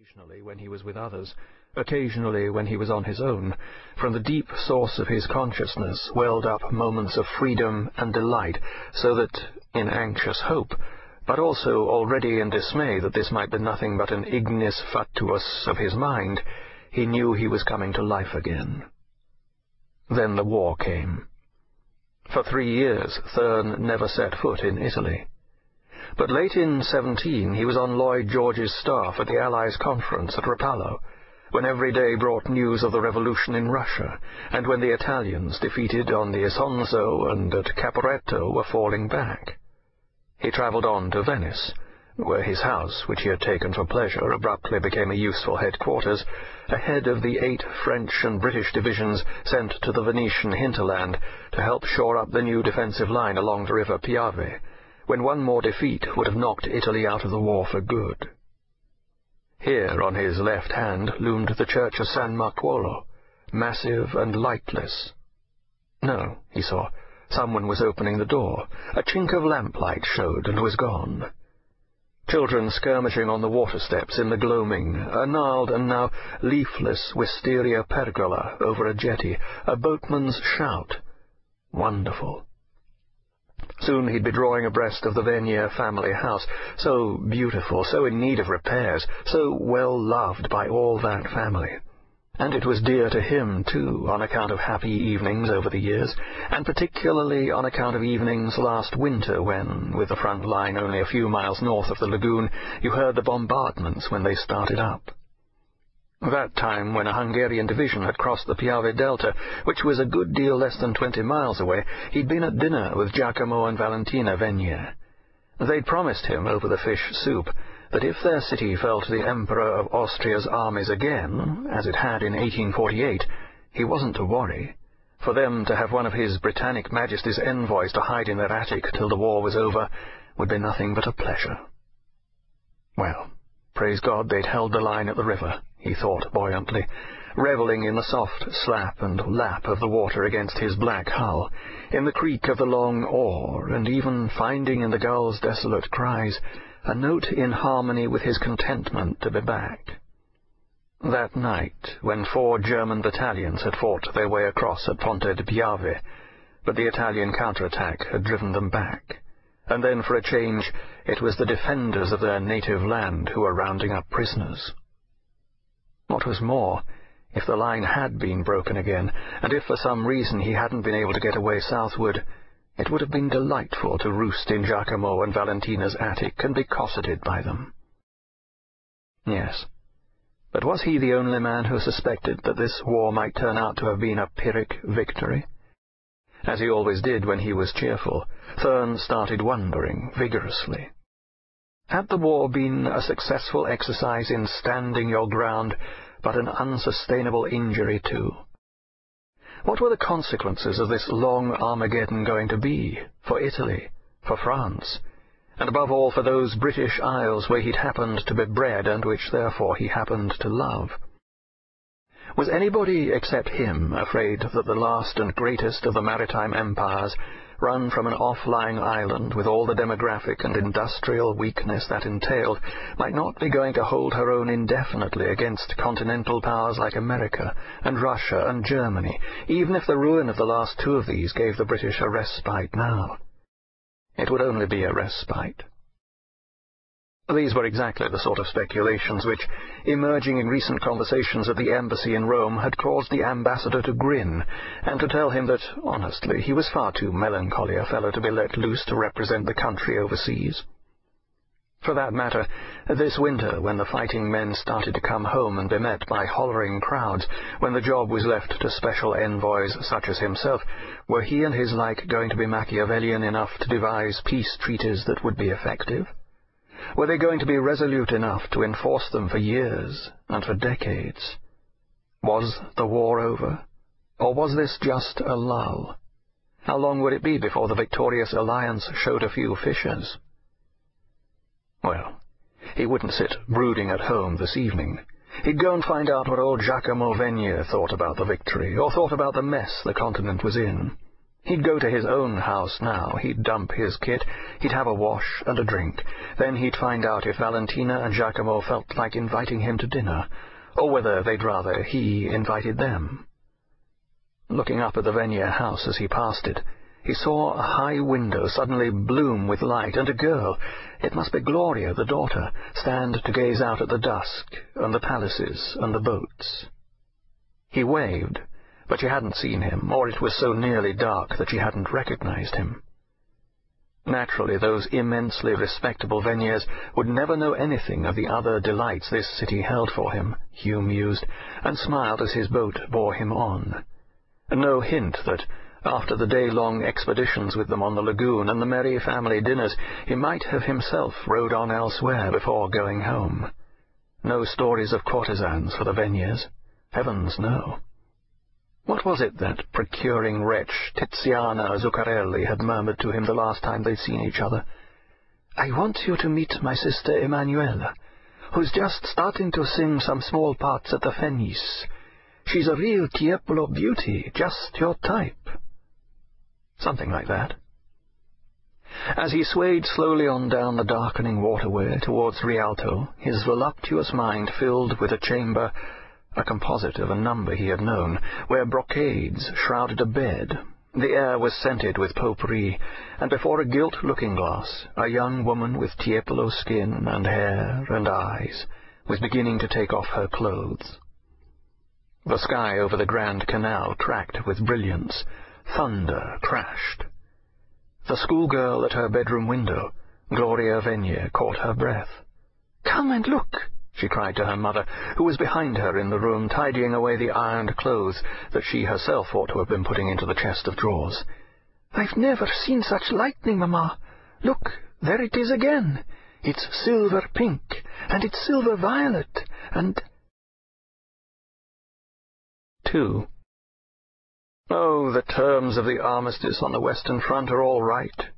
Occasionally when he was with others, occasionally when he was on his own, from the deep source of his consciousness welled up moments of freedom and delight, so that, in anxious hope, but also already in dismay that this might be nothing but an ignis fatuus of his mind, he knew he was coming to life again. Then the war came. For three years Thurne never set foot in Italy. But late in 17 he was on Lloyd George's staff at the Allies' conference at Rapallo, when every day brought news of the revolution in Russia, and when the Italians, defeated on the Isonzo and at Caporetto, were falling back. He travelled on to Venice, where his house, which he had taken for pleasure, abruptly became a useful headquarters, ahead of the eight French and British divisions sent to the Venetian hinterland to help shore up the new defensive line along the river Piave, when one more defeat would have knocked Italy out of the war for good. Here on his left hand loomed the church of San Marcuolo, massive and lightless. No, he saw, someone was opening the door. A chink of lamplight showed and was gone. Children skirmishing on the water steps in the gloaming, a gnarled and now leafless wisteria pergola over a jetty, a boatman's shout. Wonderful. Soon he'd be drawing abreast of the Venier family house, so beautiful, so in need of repairs, so well loved by all that family. And it was dear to him, too, on account of happy evenings over the years, and particularly on account of evenings last winter when, with the front line only a few miles north of the lagoon, you heard the bombardments when they started up. That time, when a Hungarian division had crossed the Piave Delta, which was a good deal less than twenty miles away, he'd been at dinner with Giacomo and Valentina Venier. They'd promised him, over the fish soup, that if their city fell to the Emperor of Austria's armies again, as it had in 1848, he wasn't to worry. For them to have one of his Britannic Majesty's envoys to hide in their attic till the war was over would be nothing but a pleasure. Well, praise God they'd held the line at the river he thought buoyantly, revelling in the soft slap and lap of the water against his black hull, in the creak of the long oar, and even finding in the gulls' desolate cries a note in harmony with his contentment to be back. That night, when four German battalions had fought their way across at Ponte di Piave, but the Italian counterattack had driven them back, and then for a change it was the defenders of their native land who were rounding up prisoners. What was more, if the line had been broken again, and if for some reason he hadn't been able to get away southward, it would have been delightful to roost in Giacomo and Valentina's attic and be cosseted by them. Yes, but was he the only man who suspected that this war might turn out to have been a Pyrrhic victory? As he always did when he was cheerful, Thurne started wondering vigorously. Had the war been a successful exercise in standing your ground, but an unsustainable injury too? What were the consequences of this long Armageddon going to be for Italy, for France, and above all for those British Isles where he'd happened to be bred and which therefore he happened to love? Was anybody except him afraid that the last and greatest of the maritime empires run from an off-lying island with all the demographic and industrial weakness that entailed, might not be going to hold her own indefinitely against continental powers like America and Russia and Germany, even if the ruin of the last two of these gave the British a respite now. It would only be a respite. These were exactly the sort of speculations which, emerging in recent conversations at the embassy in Rome, had caused the ambassador to grin, and to tell him that, honestly, he was far too melancholy a fellow to be let loose to represent the country overseas. For that matter, this winter, when the fighting men started to come home and be met by hollering crowds, when the job was left to special envoys such as himself, were he and his like going to be Machiavellian enough to devise peace treaties that would be effective? Were they going to be resolute enough to enforce them for years and for decades? Was the war over? Or was this just a lull? How long would it be before the victorious alliance showed a few fissures? Well, he wouldn't sit brooding at home this evening. He'd go and find out what old Giacomo Venier thought about the victory, or thought about the mess the continent was in. He'd go to his own house now, he'd dump his kit, he'd have a wash and a drink. Then he'd find out if Valentina and Giacomo felt like inviting him to dinner, or whether they'd rather he invited them. Looking up at the Venier house as he passed it, he saw a high window suddenly bloom with light, and a girl, it must be Gloria, the daughter, stand to gaze out at the dusk, and the palaces, and the boats. He waved, but she hadn't seen him, or it was so nearly dark that she hadn't recognized him. Naturally, those immensely respectable Veniers would never know anything of the other delights this city held for him, Hugh mused, and smiled as his boat bore him on. No hint that, after the day-long expeditions with them on the lagoon and the merry family dinners, he might have himself rowed on elsewhere before going home. No stories of courtesans for the Veniers. Heavens, no. What was it that procuring wretch Tiziana Zuccarelli had murmured to him the last time they'd seen each other? I want you to meet my sister Emanuela, who's just starting to sing some small parts at the Fenice. She's a real Tiepolo beauty, just your type. Something like that. As he swayed slowly on down the darkening waterway towards Rialto, his voluptuous mind filled with a chamber a composite of a number he had known, where brocades shrouded a bed. The air was scented with potpourri, and before a gilt looking-glass a young woman with Tiepolo skin and hair and eyes was beginning to take off her clothes. The sky over the Grand Canal cracked with brilliance. Thunder crashed. The schoolgirl at her bedroom window, Gloria Venier, caught her breath. "Come and look!" She cried to her mother, who was behind her in the room, tidying away the ironed clothes that she herself ought to have been putting into the chest of drawers. "I've never seen such lightning, mamma. Look, there it is again. It's silver pink, and it's silver violet, and—" Two. Oh, the terms of the armistice on the Western Front are all right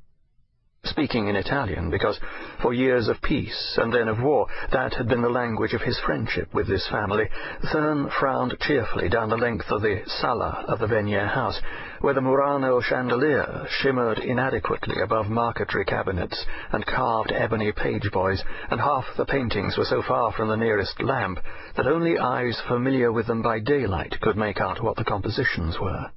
speaking in Italian, because for years of peace and then of war that had been the language of his friendship with this family, Thurne frowned cheerfully down the length of the sala of the Venier house, where the Murano chandelier shimmered inadequately above marquetry cabinets and carved ebony page boys, and half the paintings were so far from the nearest lamp that only eyes familiar with them by daylight could make out what the compositions were.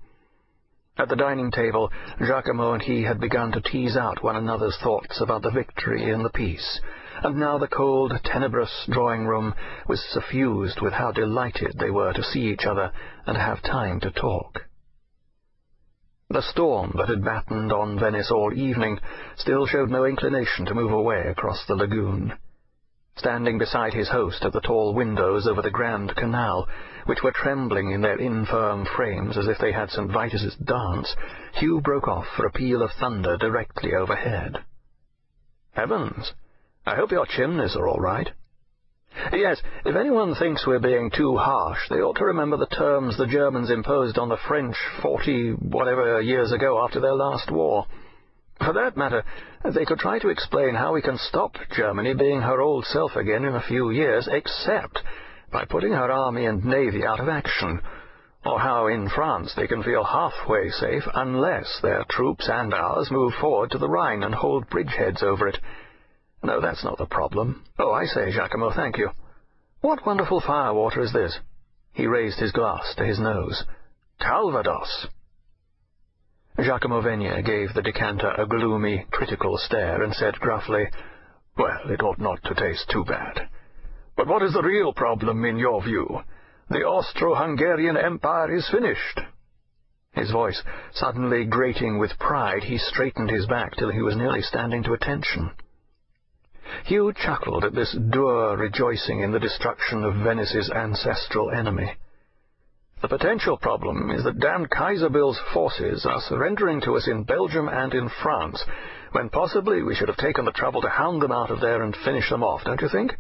At the dining table, Giacomo and he had begun to tease out one another's thoughts about the victory and the peace, and now the cold, tenebrous drawing-room was suffused with how delighted they were to see each other and have time to talk. The storm that had battened on Venice all evening still showed no inclination to move away across the lagoon standing beside his host at the tall windows over the Grand Canal, which were trembling in their infirm frames as if they had St. Vitus's dance, Hugh broke off for a peal of thunder directly overhead. Heavens! I hope your chimneys are all right. Yes, if anyone thinks we're being too harsh, they ought to remember the terms the Germans imposed on the French forty-whatever years ago after their last war. For that matter, they could try to explain how we can stop Germany being her old self again in a few years, except by putting her army and navy out of action, or how in France they can feel halfway safe unless their troops and ours move forward to the Rhine and hold bridgeheads over it. No, that's not the problem. Oh, I say, Giacomo, thank you. What wonderful firewater is this? He raised his glass to his nose. Calvados! Giacomo Venier gave the decanter a gloomy, critical stare, and said gruffly, Well, it ought not to taste too bad. But what is the real problem, in your view? The Austro-Hungarian Empire is finished. His voice suddenly grating with pride, he straightened his back till he was nearly standing to attention. Hugh chuckled at this dour rejoicing in the destruction of Venice's ancestral enemy. The potential problem is that damned Kaiser Bill's forces are surrendering to us in Belgium and in France, when possibly we should have taken the trouble to hound them out of there and finish them off, don't you think?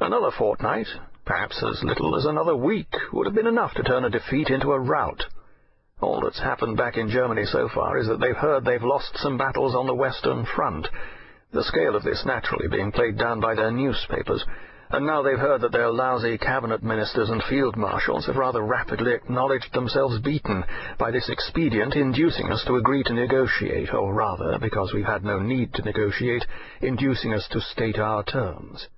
Another fortnight, perhaps as little as another week, would have been enough to turn a defeat into a rout. All that's happened back in Germany so far is that they've heard they've lost some battles on the Western Front, the scale of this naturally being played down by their newspapers, and now they've heard that their lousy cabinet ministers and field marshals have rather rapidly acknowledged themselves beaten by this expedient inducing us to agree to negotiate, or rather, because we've had no need to negotiate, inducing us to state our terms.